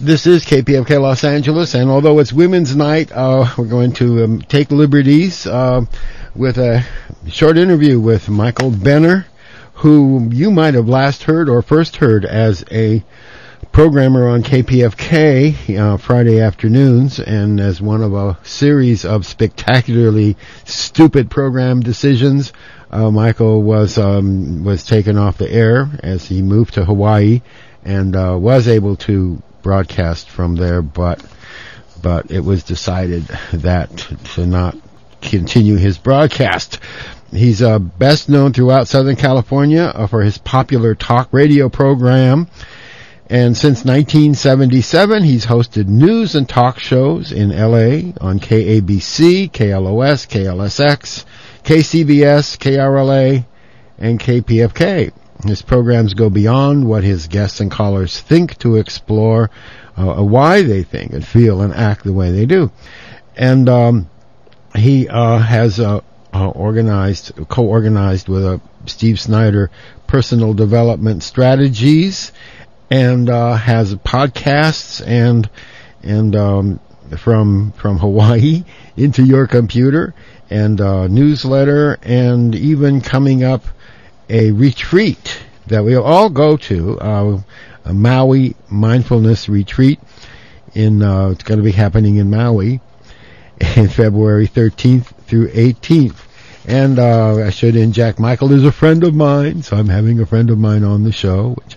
This is KPFK Los Angeles, and although it's Women's Night, uh, we're going to um, take liberties uh, with a short interview with Michael Benner, who you might have last heard or first heard as a programmer on KPFK uh, Friday afternoons, and as one of a series of spectacularly stupid program decisions. Uh, Michael was um, was taken off the air as he moved to Hawaii, and uh, was able to broadcast from there, but but it was decided that to not continue his broadcast. He's uh, best known throughout Southern California uh, for his popular talk radio program. And since 1977, he's hosted news and talk shows in LA on KABC, KLOS, KLSX, KCBS, KRLA, and KPFK. His programs go beyond what his guests and callers think to explore uh, why they think and feel and act the way they do. And um, he uh, has uh, uh organized, co-organized with uh, Steve Snyder, personal development strategies, and uh, has podcasts and and um, from from Hawaii into your computer and newsletter and even coming up a retreat that we'll all go to, uh, a Maui mindfulness retreat. In uh, it's going to be happening in Maui in February 13th through 18th. And uh, I should in Jack Michael is a friend of mine, so I'm having a friend of mine on the show. Which,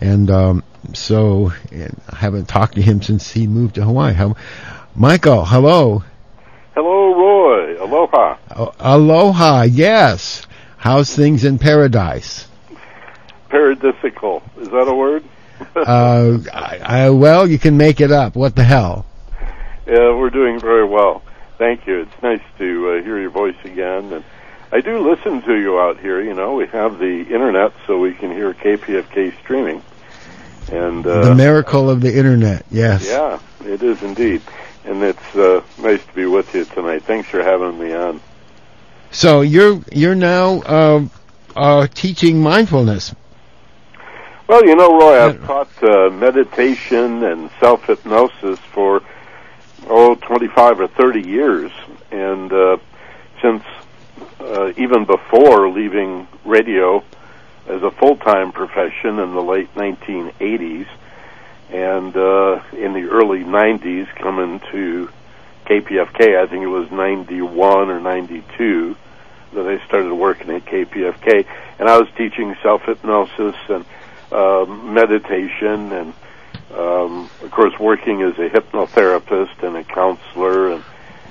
and um, so and I haven't talked to him since he moved to Hawaii. How, Michael, hello. Hello, Roy. Aloha. Uh, aloha. Yes. How's things in paradise? Paradisical. Is that a word? uh, I, I, well, you can make it up. What the hell? Yeah, we're doing very well. Thank you. It's nice to uh, hear your voice again. And I do listen to you out here. You know, we have the internet, so we can hear KPFK streaming. And uh, the miracle of the internet. Yes. Yeah, it is indeed. And it's uh, nice to be with you tonight. Thanks for having me on. So you're you're now uh, uh, teaching mindfulness. Well, you know, Roy, I've taught uh, meditation and self hypnosis for oh, 25 or 30 years, and uh, since uh, even before leaving radio as a full time profession in the late 1980s, and uh, in the early 90s, coming to KPFK. I think it was 91 or 92 that I started working at KPFK, and I was teaching self hypnosis and uh, meditation, and um, of course working as a hypnotherapist and a counselor and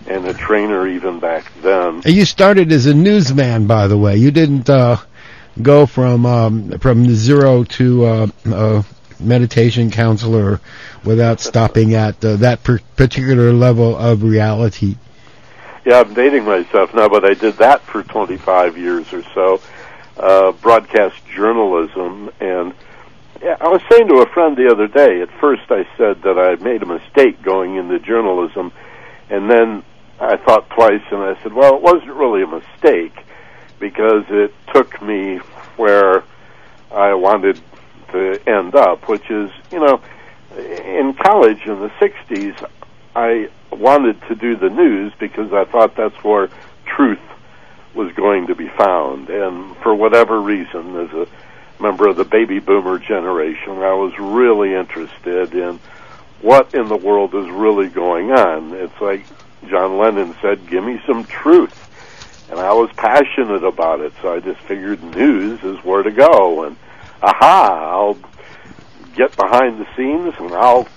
and a trainer even back then. And you started as a newsman, by the way. You didn't uh, go from um, from zero to uh, uh, meditation counselor without stopping at uh, that per- particular level of reality. Yeah, I'm dating myself now, but I did that for 25 years or so, uh, broadcast journalism. And I was saying to a friend the other day, at first I said that I made a mistake going into journalism, and then I thought twice and I said, well, it wasn't really a mistake because it took me where I wanted to end up, which is, you know, in college in the 60s, I wanted to do the news because I thought that's where truth was going to be found. And for whatever reason, as a member of the baby boomer generation, I was really interested in what in the world is really going on. It's like John Lennon said, give me some truth. And I was passionate about it, so I just figured news is where to go. And aha, I'll get behind the scenes and I'll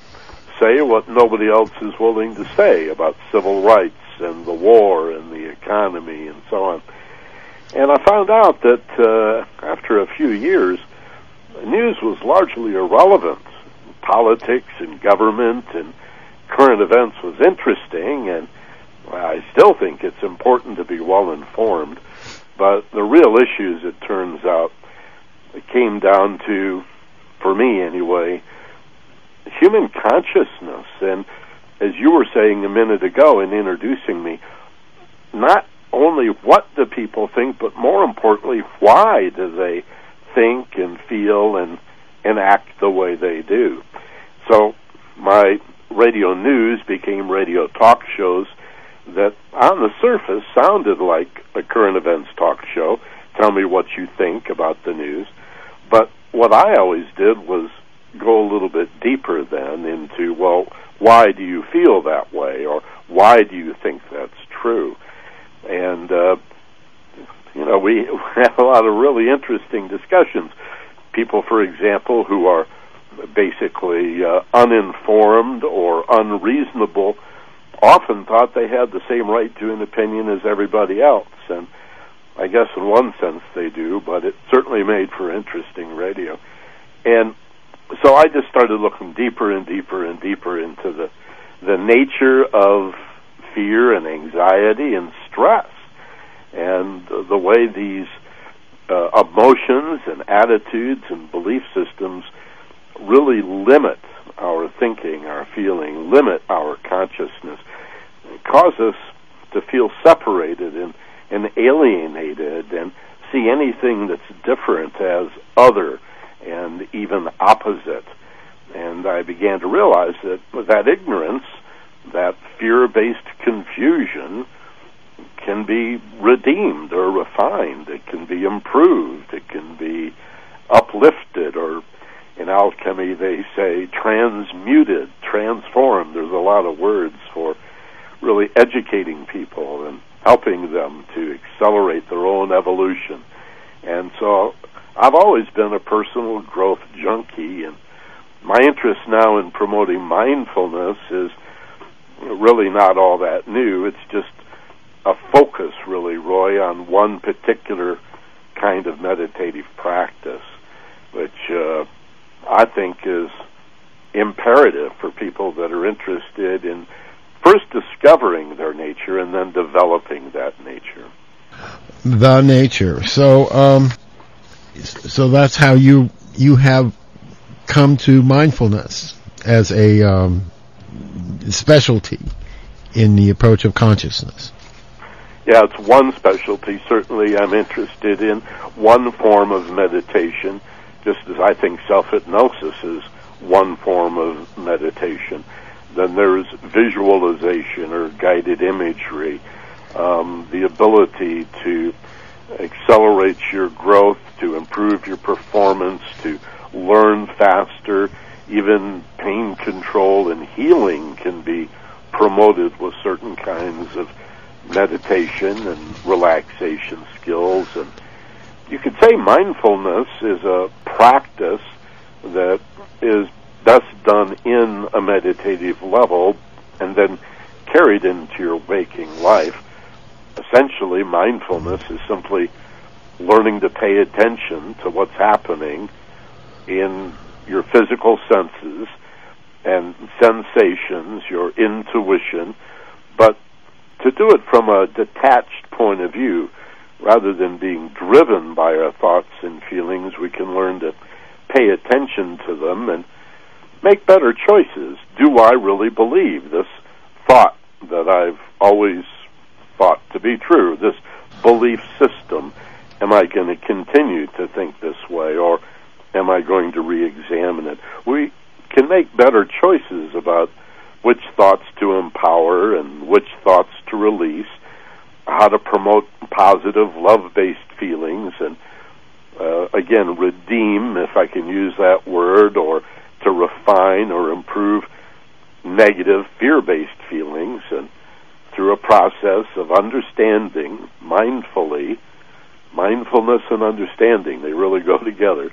say what nobody else is willing to say about civil rights and the war and the economy and so on. And I found out that uh, after a few years, news was largely irrelevant. Politics and government and current events was interesting, and I still think it's important to be well informed. But the real issues, it turns out, came down to, for me anyway, human consciousness. And as you were saying a minute ago in introducing me, not only what do people think, but more importantly, why do they think and feel and and act the way they do. So my radio news became radio talk shows that on the surface sounded like a current events talk show. Tell me what you think about the news. But what I always did was go a little bit deeper then into, well, why do you feel that way? Or why do you think that's true? And, uh, you know, we had a lot of really interesting discussions. People, for example, who are basically uh, uninformed or unreasonable often thought they had the same right to an opinion as everybody else. And I guess in one sense they do, but it certainly made for interesting radio. And so I just started looking deeper and deeper and deeper into the the nature of fear and anxiety and stress and the way these uh, emotions and attitudes and belief systems really limit our thinking, our feeling, limit our consciousness, cause us to feel separated and, and alienated and see anything that's different as other and even opposite. And I began to realize that that ignorance, that fear based confusion, can be redeemed or refined. It can be improved. It can be uplifted or in alchemy they say transmuted, transformed. There's a lot of words for really educating people and helping them to accelerate their own evolution. And so I've always been a personal growth junkie and my interest now in promoting mindfulness is really not all that new. It's just a focus, really, Roy, on one particular kind of meditative practice, which uh, I think is imperative for people that are interested in first discovering their nature and then developing that nature. The nature. So, um, so that's how you you have come to mindfulness as a um, specialty in the approach of consciousness. Yeah, it's one specialty. Certainly, I'm interested in one form of meditation just as I think self hypnosis is one form of meditation. Then there's visualization or guided imagery, um, the ability to accelerate your growth, to improve your performance, to learn faster. Even pain control and healing can be promoted with certain kinds of meditation and relaxation skills and you could say mindfulness is a practice that is best done in a meditative level and then carried into your waking life. Essentially, mindfulness is simply learning to pay attention to what's happening in your physical senses and sensations, your intuition, but to do it from a detached point of view rather than being driven by our thoughts and feelings, we can learn to pay attention to them and make better choices. Do I really believe this thought that I've always thought to be true, this belief system? Am I going to continue to think this way or am I going to re examine it? We can make better choices about which thoughts to empower and which thoughts to release how to promote positive love-based feelings and uh, again redeem if I can use that word or to refine or improve negative fear-based feelings and through a process of understanding mindfully mindfulness and understanding they really go together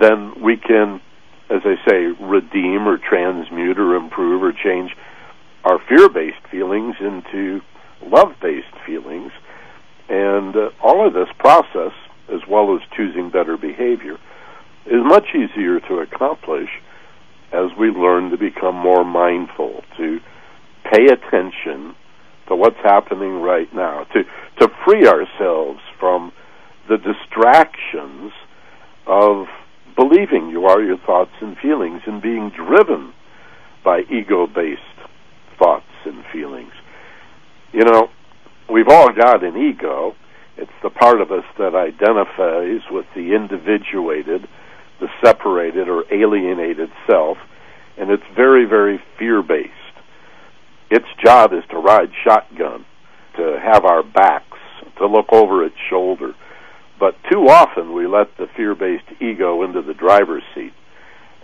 then we can as I say redeem or transmute or improve or change our fear-based feelings into love-based feelings, and uh, all of this process, as well as choosing better behavior, is much easier to accomplish as we learn to become more mindful, to pay attention to what's happening right now, to to free ourselves from the distractions of believing you are your thoughts and feelings and being driven by ego-based thoughts and feelings you know, we've all got an ego. It's the part of us that identifies with the individuated, the separated or alienated self. and it's very, very fear based. Its job is to ride shotgun, to have our backs, to look over its shoulder. But too often we let the fear based ego into the driver's seat.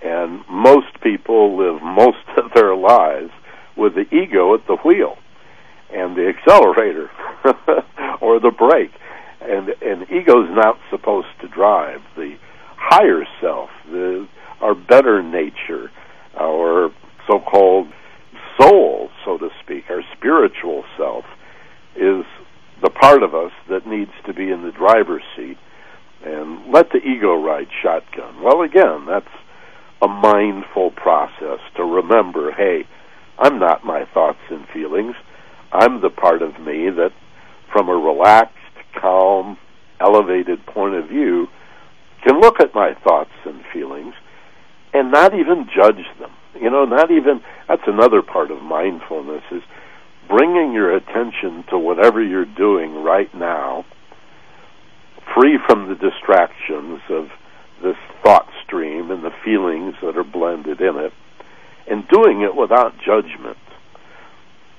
And most people live most of their lives with the ego at the wheel and the accelerator or the brake. And and ego's not supposed to drive. The higher self, the our better nature, our so-called soul, so to speak, our spiritual self, is the part of us that needs to be in the driver's seat and let the ego ride shotgun. Well, again, that's a mindful process to remember hey, I'm not my thoughts and feelings. I'm the part of me that, from a relaxed, calm, elevated point of view, can look at my thoughts and feelings and not even judge them. You know, not even, that's another part of mindfulness is bringing your attention to whatever you're doing right now, free from the distractions of this thought stream and the feelings that are blended in it, and doing it without judgment.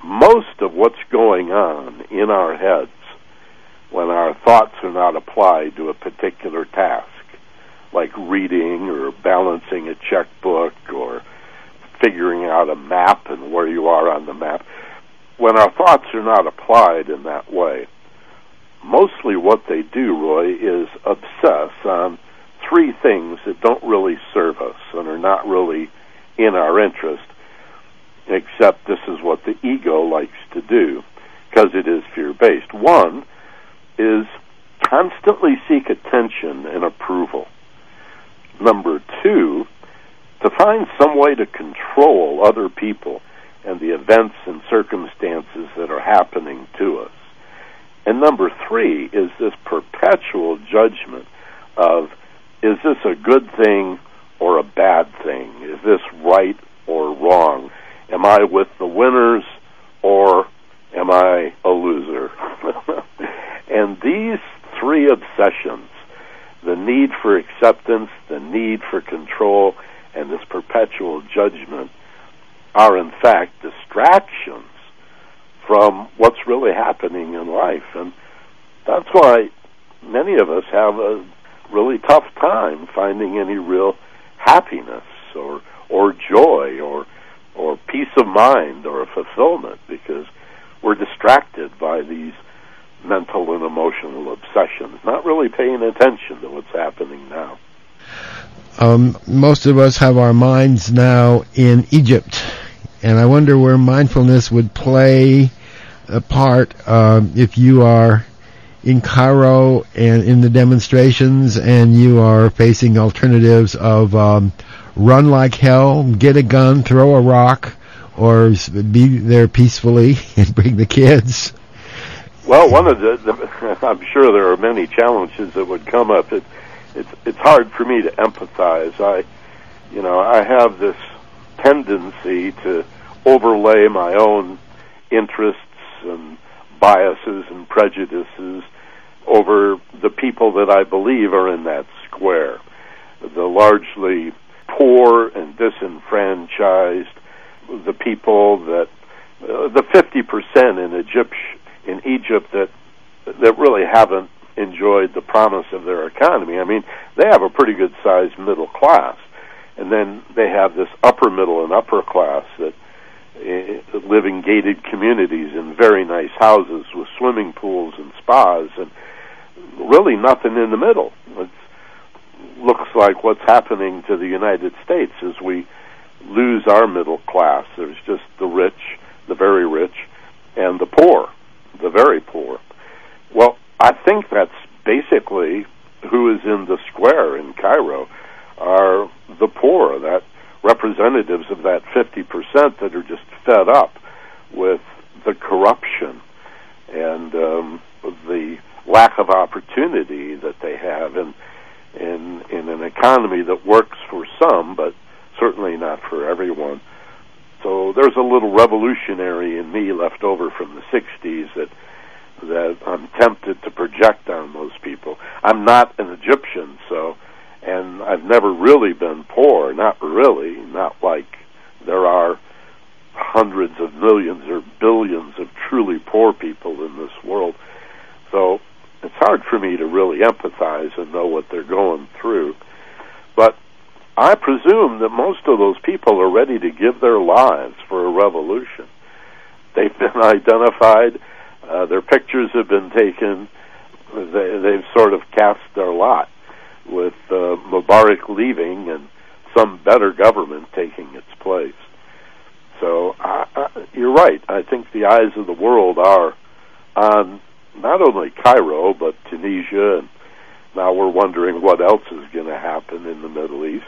Most of what's going on in our heads when our thoughts are not applied to a particular task, like reading or balancing a checkbook or figuring out a map and where you are on the map, when our thoughts are not applied in that way, mostly what they do, Roy, is obsess on three things that don't really serve us and are not really in our interest, except this is what the ego likes to do because it is fear based. One is constantly seek attention and approval. Number two, to find some way to control other people and the events and circumstances that are happening to us. And number three is this perpetual judgment of is this a good thing or a bad thing? Is this right or wrong? Am I with the winners or am I a loser? and these three obsessions the need for acceptance, the need for control, and this perpetual judgment are in fact distractions from what's really happening in life. And that's why many of us have a really tough time finding any real happiness or or joy or or peace of mind or fulfillment because we're distracted by these mental and emotional obsessions, not really paying attention to what's happening now. Um, most of us have our minds now in Egypt, and I wonder where mindfulness would play a part uh, if you are in Cairo and in the demonstrations, and you are facing alternatives of um, run like hell, get a gun, throw a rock, or be there peacefully and bring the kids. Well, one of the, the I'm sure there are many challenges that would come up. It, it's it's hard for me to empathize. I, you know, I have this tendency to overlay my own interests and biases and prejudices over the people that I believe are in that square. The largely poor and disenfranchised, the people that, uh, the 50% in Egypt, in Egypt that, that really haven't enjoyed the promise of their economy. I mean, they have a pretty good sized middle class. And then they have this upper middle and upper class that uh, live in gated communities in very nice houses with swimming pools and spas and really nothing in the middle. It looks like what's happening to the United States as we lose our middle class. There's just the rich, the very rich, and the poor, the very poor. Well, I think that's basically who is in the square in Cairo are the poor, that representatives of that 50% that are just fed up with the corruption and um, the lack of opportunity that they have in in in an economy that works for some, but certainly not for everyone. So there's a little revolutionary in me left over from the '60s that that I'm tempted to project on those people. I'm not an Egyptian, so and I've never really been poor, not really, not like there are hundreds of millions or billions of truly poor people in this world. So it's hard for me to really empathize and know what they're going through. I presume that most of those people are ready to give their lives for a revolution. They've been identified, uh, their pictures have been taken, they, they've sort of cast their lot with uh, Mubarak leaving and some better government taking its place. So I, I, you're right. I think the eyes of the world are on not only Cairo but Tunisia, and now we're wondering what else is going to happen in the Middle East.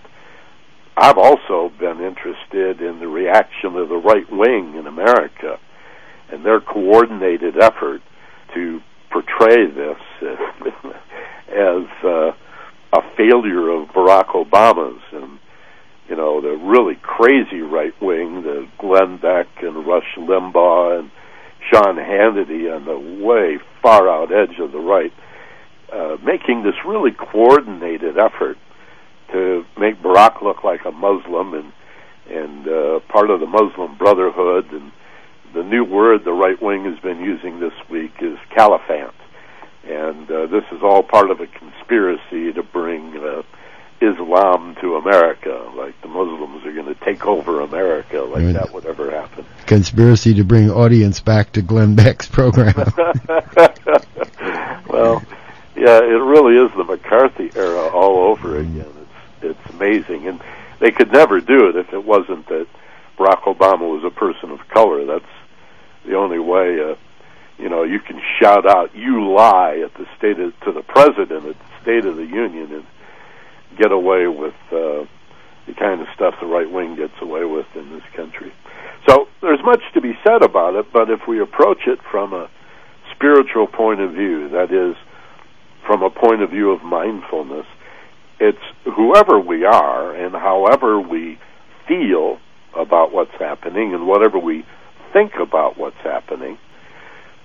I've also been interested in the reaction of the right wing in America and their coordinated effort to portray this as uh, a failure of Barack Obama's. And you know the really crazy right wing, the Glenn Beck and Rush Limbaugh and Sean Hannity on the way far out edge of the right, uh, making this really coordinated effort to make Barack look like a Muslim and and uh, part of the Muslim Brotherhood and the new word the right wing has been using this week is caliphate and uh, this is all part of a conspiracy to bring uh, Islam to America. Like the Muslims are going to take over America. Like that would ever happen. Conspiracy to bring audience back to Glenn Beck's program. well, yeah, it really is the McCarthy era all over again. It's amazing, and they could never do it if it wasn't that Barack Obama was a person of color. That's the only way. Uh, you know, you can shout out "You lie" at the state of, to the president at the State of the Union and get away with uh, the kind of stuff the right wing gets away with in this country. So there's much to be said about it, but if we approach it from a spiritual point of view, that is, from a point of view of mindfulness, it's whoever we are and however we feel about what's happening and whatever we think about what's happening,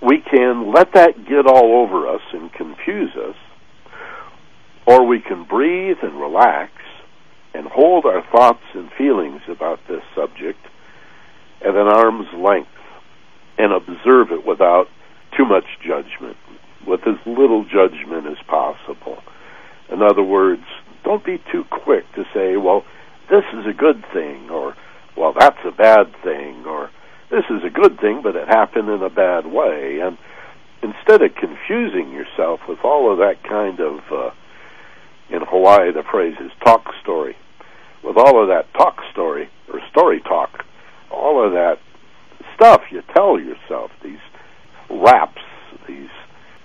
we can let that get all over us and confuse us, or we can breathe and relax and hold our thoughts and feelings about this subject at an arm's length and observe it without too much judgment, with as little judgment as possible. In other words, don't be too quick to say, well, this is a good thing, or, well, that's a bad thing, or, this is a good thing, but it happened in a bad way. And instead of confusing yourself with all of that kind of, uh, in Hawaii, the phrase is talk story. With all of that talk story, or story talk, all of that stuff you tell yourself, these raps, these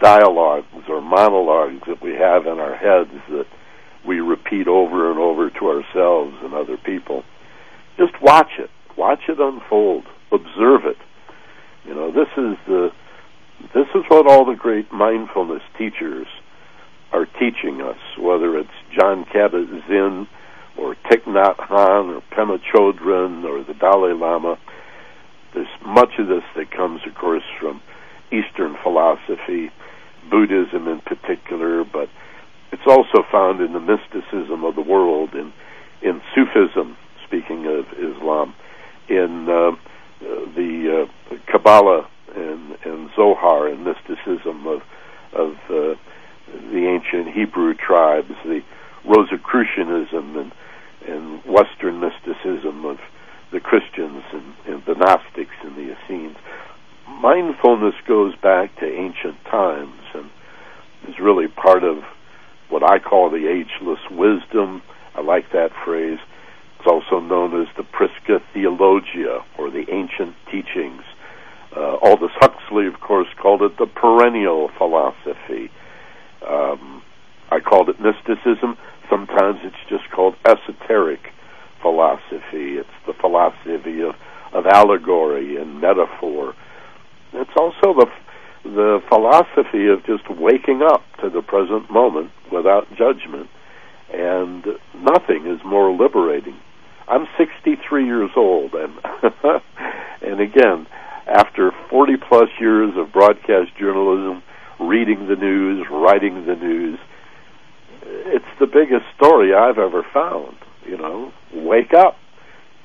dialogues or monologues that we have in our heads that we repeat over and over to ourselves and other people. Just watch it. Watch it unfold observe it. You know, this is the this is what all the great mindfulness teachers are teaching us, whether it's Jon Kabat-Zinn or Thich Nhat Hanh or Pema Chodron or the Dalai Lama. There's much of this that comes, of course, from Eastern philosophy, Buddhism in particular, but it's also found in the mysticism of the world, in in Sufism, speaking of Islam, in uh, the uh, Kabbalah and, and Zohar and mysticism of of uh, the ancient Hebrew tribes, the Rosicrucianism and and Western mysticism of the Christians and, and the Gnostics and the Essenes. Mindfulness goes back to ancient times and is really part of what I call the ageless wisdom. I like that phrase it's also known as the Prisca Theologia, or the ancient teachings. Uh, Aldous Huxley, of course, called it the perennial philosophy. Um, I called it mysticism. Sometimes it's just called esoteric philosophy. It's the philosophy of, of allegory and metaphor. It's also the the philosophy of just waking up to the present moment without judgment, and nothing is more liberating I'm 63 years old, and and again, after 40 plus years of broadcast journalism, reading the news, writing the news, it's the biggest story I've ever found. You know, wake up,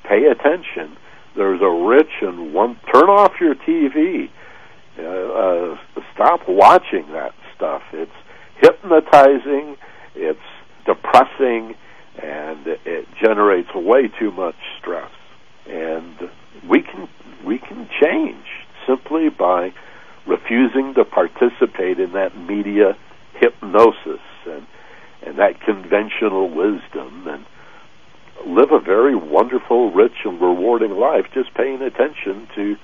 pay attention, there's a rich and one. Turn off your TV. Uh, uh, stop watching that stuff. It's hypnotizing. It's depressing, and it generates way too much stress. And we can we can change simply by refusing to participate in that media hypnosis and and that conventional wisdom and live a very wonderful, rich, and rewarding life just paying attention to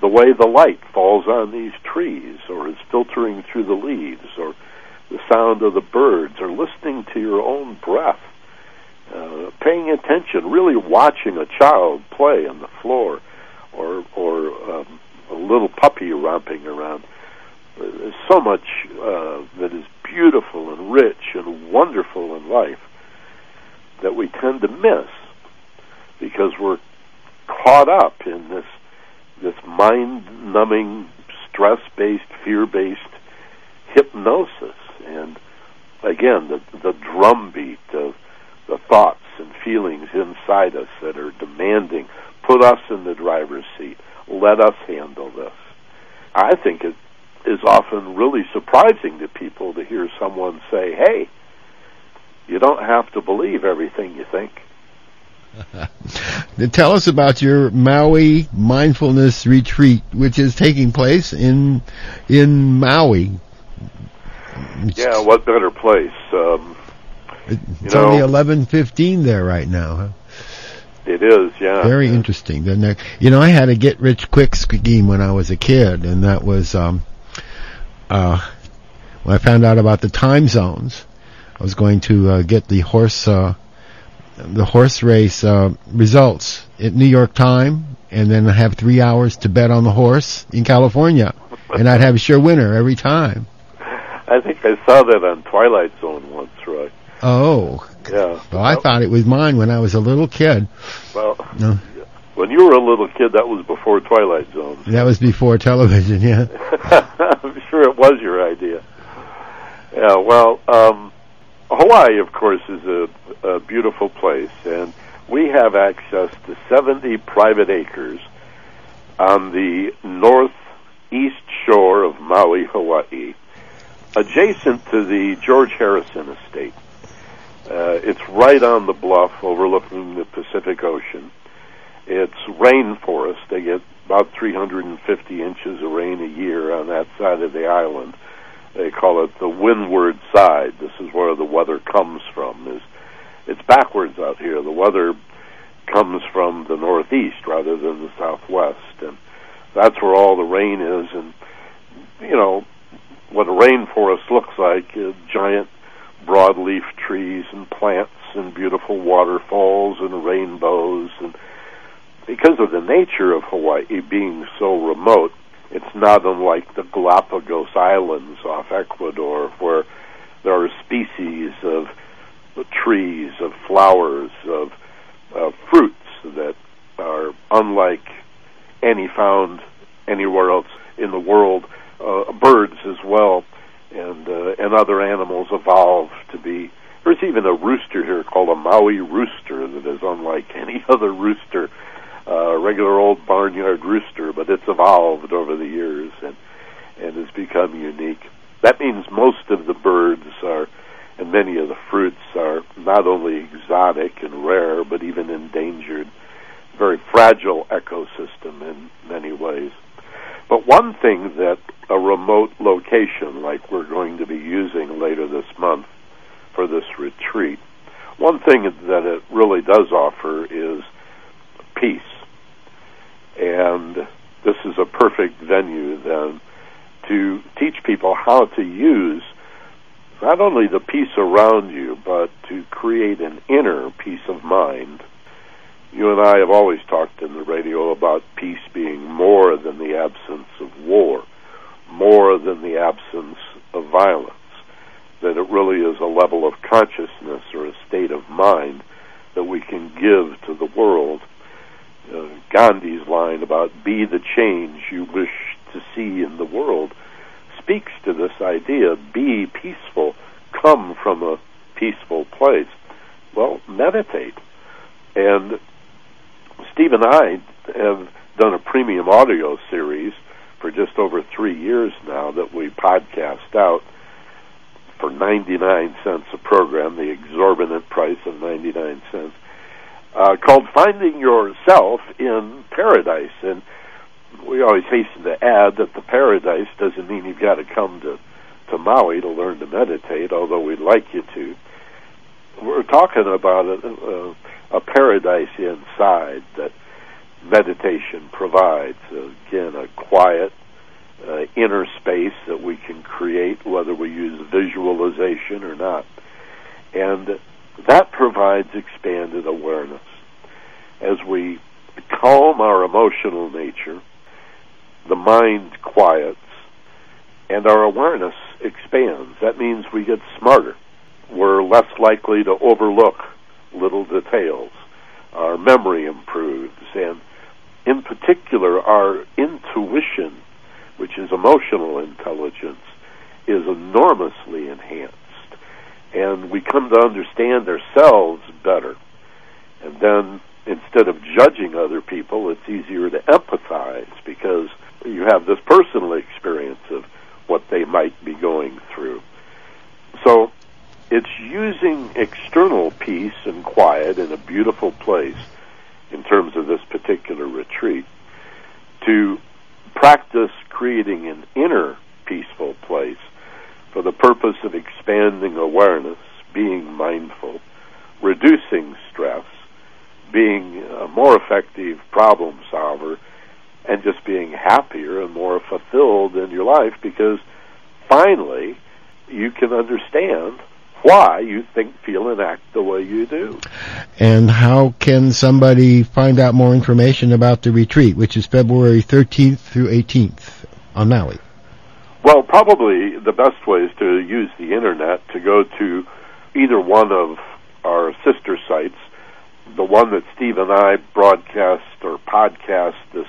the way the light falls on these trees or is filtering through the leaves or the sound of the birds or listening to your own breath. Uh, paying attention, really watching a child play on the floor or, or um, a little puppy romping around. There's so much uh, that is beautiful and rich and wonderful in life that we tend to miss because we're caught up in this this mind numbing stress based fear based hypnosis. And again the the drumbeat of the thoughts and feelings inside us that are demanding put us in the driver's seat. Let us handle this. I think it is often really surprising to people to hear someone say hey you don't have to believe everything you think. Tell us about your Maui mindfulness retreat, which is taking place in in Maui. Yeah, what better place? Um, it's only eleven fifteen there right now. Huh? It is, yeah. Very yeah. interesting. Then, you know, I had a get rich quick scheme when I was a kid, and that was um, uh, when I found out about the time zones I was going to uh, get the horse uh, the horse race uh, results at New York time, and then have three hours to bet on the horse in California, and I'd have a sure winner every time. I think I saw that on Twilight Zone once, right? Oh, yeah. Well, I thought it was mine when I was a little kid. Well, no. when you were a little kid, that was before Twilight Zone. That was before television, yeah. I'm sure it was your idea. Yeah. Well. um Hawaii, of course, is a, a beautiful place, and we have access to 70 private acres on the northeast shore of Maui, Hawaii, adjacent to the George Harrison estate. Uh, it's right on the bluff overlooking the Pacific Ocean. It's rainforest. They get about 350 inches of rain a year on that side of the island they call it the windward side. This is where the weather comes from. Is it's backwards out here. The weather comes from the northeast rather than the southwest, and that's where all the rain is. And you know what a rainforest looks like: uh, giant broadleaf trees and plants and beautiful waterfalls and rainbows and because of the nature of Hawaii being so remote, it's not unlike the Galapagos Islands off Ecuador, where there are species of trees, of flowers, of uh, fruits that are unlike any found anywhere else in the world. Uh, birds as well, and uh, and other animals evolve to be. There's even a rooster here called a Maui rooster that is unlike any other rooster a regular old barnyard rooster, but it's evolved over the years and and has become unique. That means most of the birds are, and many of the fruits are not only exotic and rare, but even endangered. Very fragile ecosystem in many ways. But one thing that a remote location like we're going to be using later this month for this retreat, one thing that it really does offer is peace and this is a perfect venue then to teach people how to use not only the peace around you, but to create an inner peace of mind. You and I have always talked in the radio about peace being more than the absence of war, more than the absence of violence, that it really is a level of consciousness or a state of mind that we can give to the world uh, Gandhi's line about be the change you wish to see in the world speaks to this idea be peaceful, come from a peaceful place. Well, meditate. And Steve and I have done a premium audio series for just over three years now that we podcast out for 99 cents a program, the exorbitant price of 99 cents, uh, called Finding Yourself in Paradise. And we always hasten to add that the paradise doesn't mean you've got to come to, to Maui to learn to meditate, although we'd like you to. We're talking about a, a, a paradise inside that meditation provides. Again, a quiet, uh, inner space that we can create, whether we use visualization or not. And that provides expanded awareness. As we calm our emotional nature, the mind quiets, and our awareness expands. That means we get smarter. We're less likely to overlook little details. Our memory improves, and in particular, our intuition which is emotional intelligence, is enormously enhanced. And we come to understand ourselves better. And then instead of judging other people, it's easier to empathize because you have this personal experience of what they might be going through. So it's using external peace and quiet in a beautiful place in terms of this particular retreat to practice creating an inner peaceful place for the purpose of expanding awareness, being mindful, reducing stress, being a more effective problem solver, and just being happier and more fulfilled in your life because finally you can understand why you think, feel, and act the way you do. And how can somebody find out more information about the retreat, which is February 13th through 18th on Maui? Well, probably the best way is to use the internet to go to either one of our sister sites. The one that Steve and I broadcast or podcast this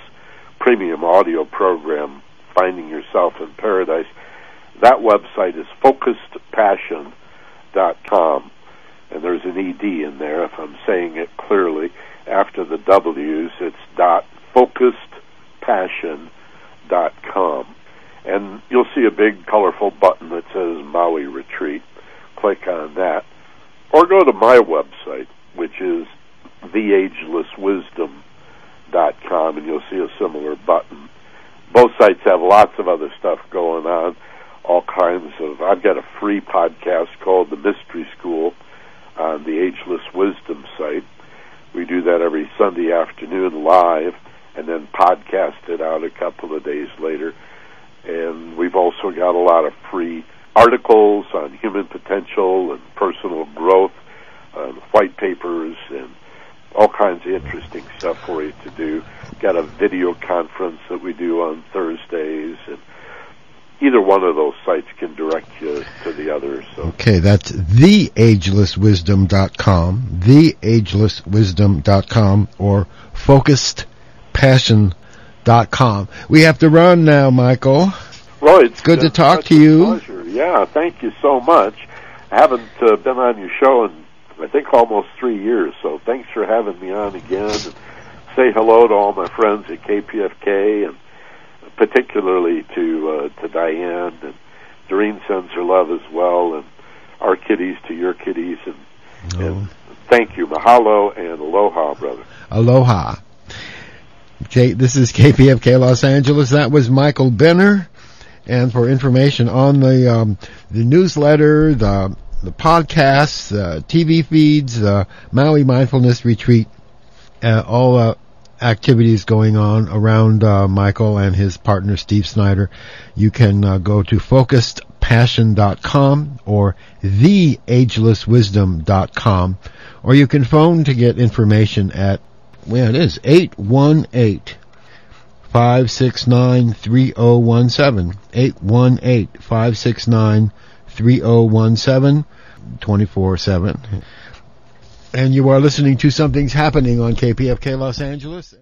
premium audio program, Finding Yourself in Paradise. That website is focusedpassion.com. And there's an ED in there, if I'm saying it clearly. After the W's, it's dot focusedpassion.com. And you'll see a big colorful button that says Maui Retreat. Click on that. Or go to my website, which is theagelesswisdom.com, and you'll see a similar button. Both sites have lots of other stuff going on, all kinds of. I've got a free podcast called The Mystery School on the Ageless Wisdom site. We do that every Sunday afternoon live and then podcast it out a couple of days later. And we've also got a lot of free articles on human potential and personal growth, white papers, and all kinds of interesting stuff for you to do. Got a video conference that we do on Thursdays, and either one of those sites can direct you to the others. So. Okay, that's theagelesswisdom.com, theagelesswisdom.com, or focused focusedpassion.com. We have to run now, Michael. Well, it's good to talk to you. Pleasure. Yeah, thank you so much. I haven't uh, been on your show in I think almost three years. So thanks for having me on again. And say hello to all my friends at KPFK, and particularly to uh, to Diane and Doreen sends her love as well, and our kitties to your kitties, and, No. and thank you, mahalo and aloha, brother. Aloha. Okay, this is KPFK Los Angeles. That was Michael Benner. And for information on the um, the newsletter, the the podcasts, the TV feeds, the Maui Mindfulness Retreat, uh, all uh, activities going on around uh, Michael and his partner Steve Snyder, you can uh, go to focusedpassion.com or theagelesswisdom.com, or you can phone to get information at well, it is 818 569 3017. 818 569 3017 24 7. And you are listening to Something's Happening on KPFK Los Angeles.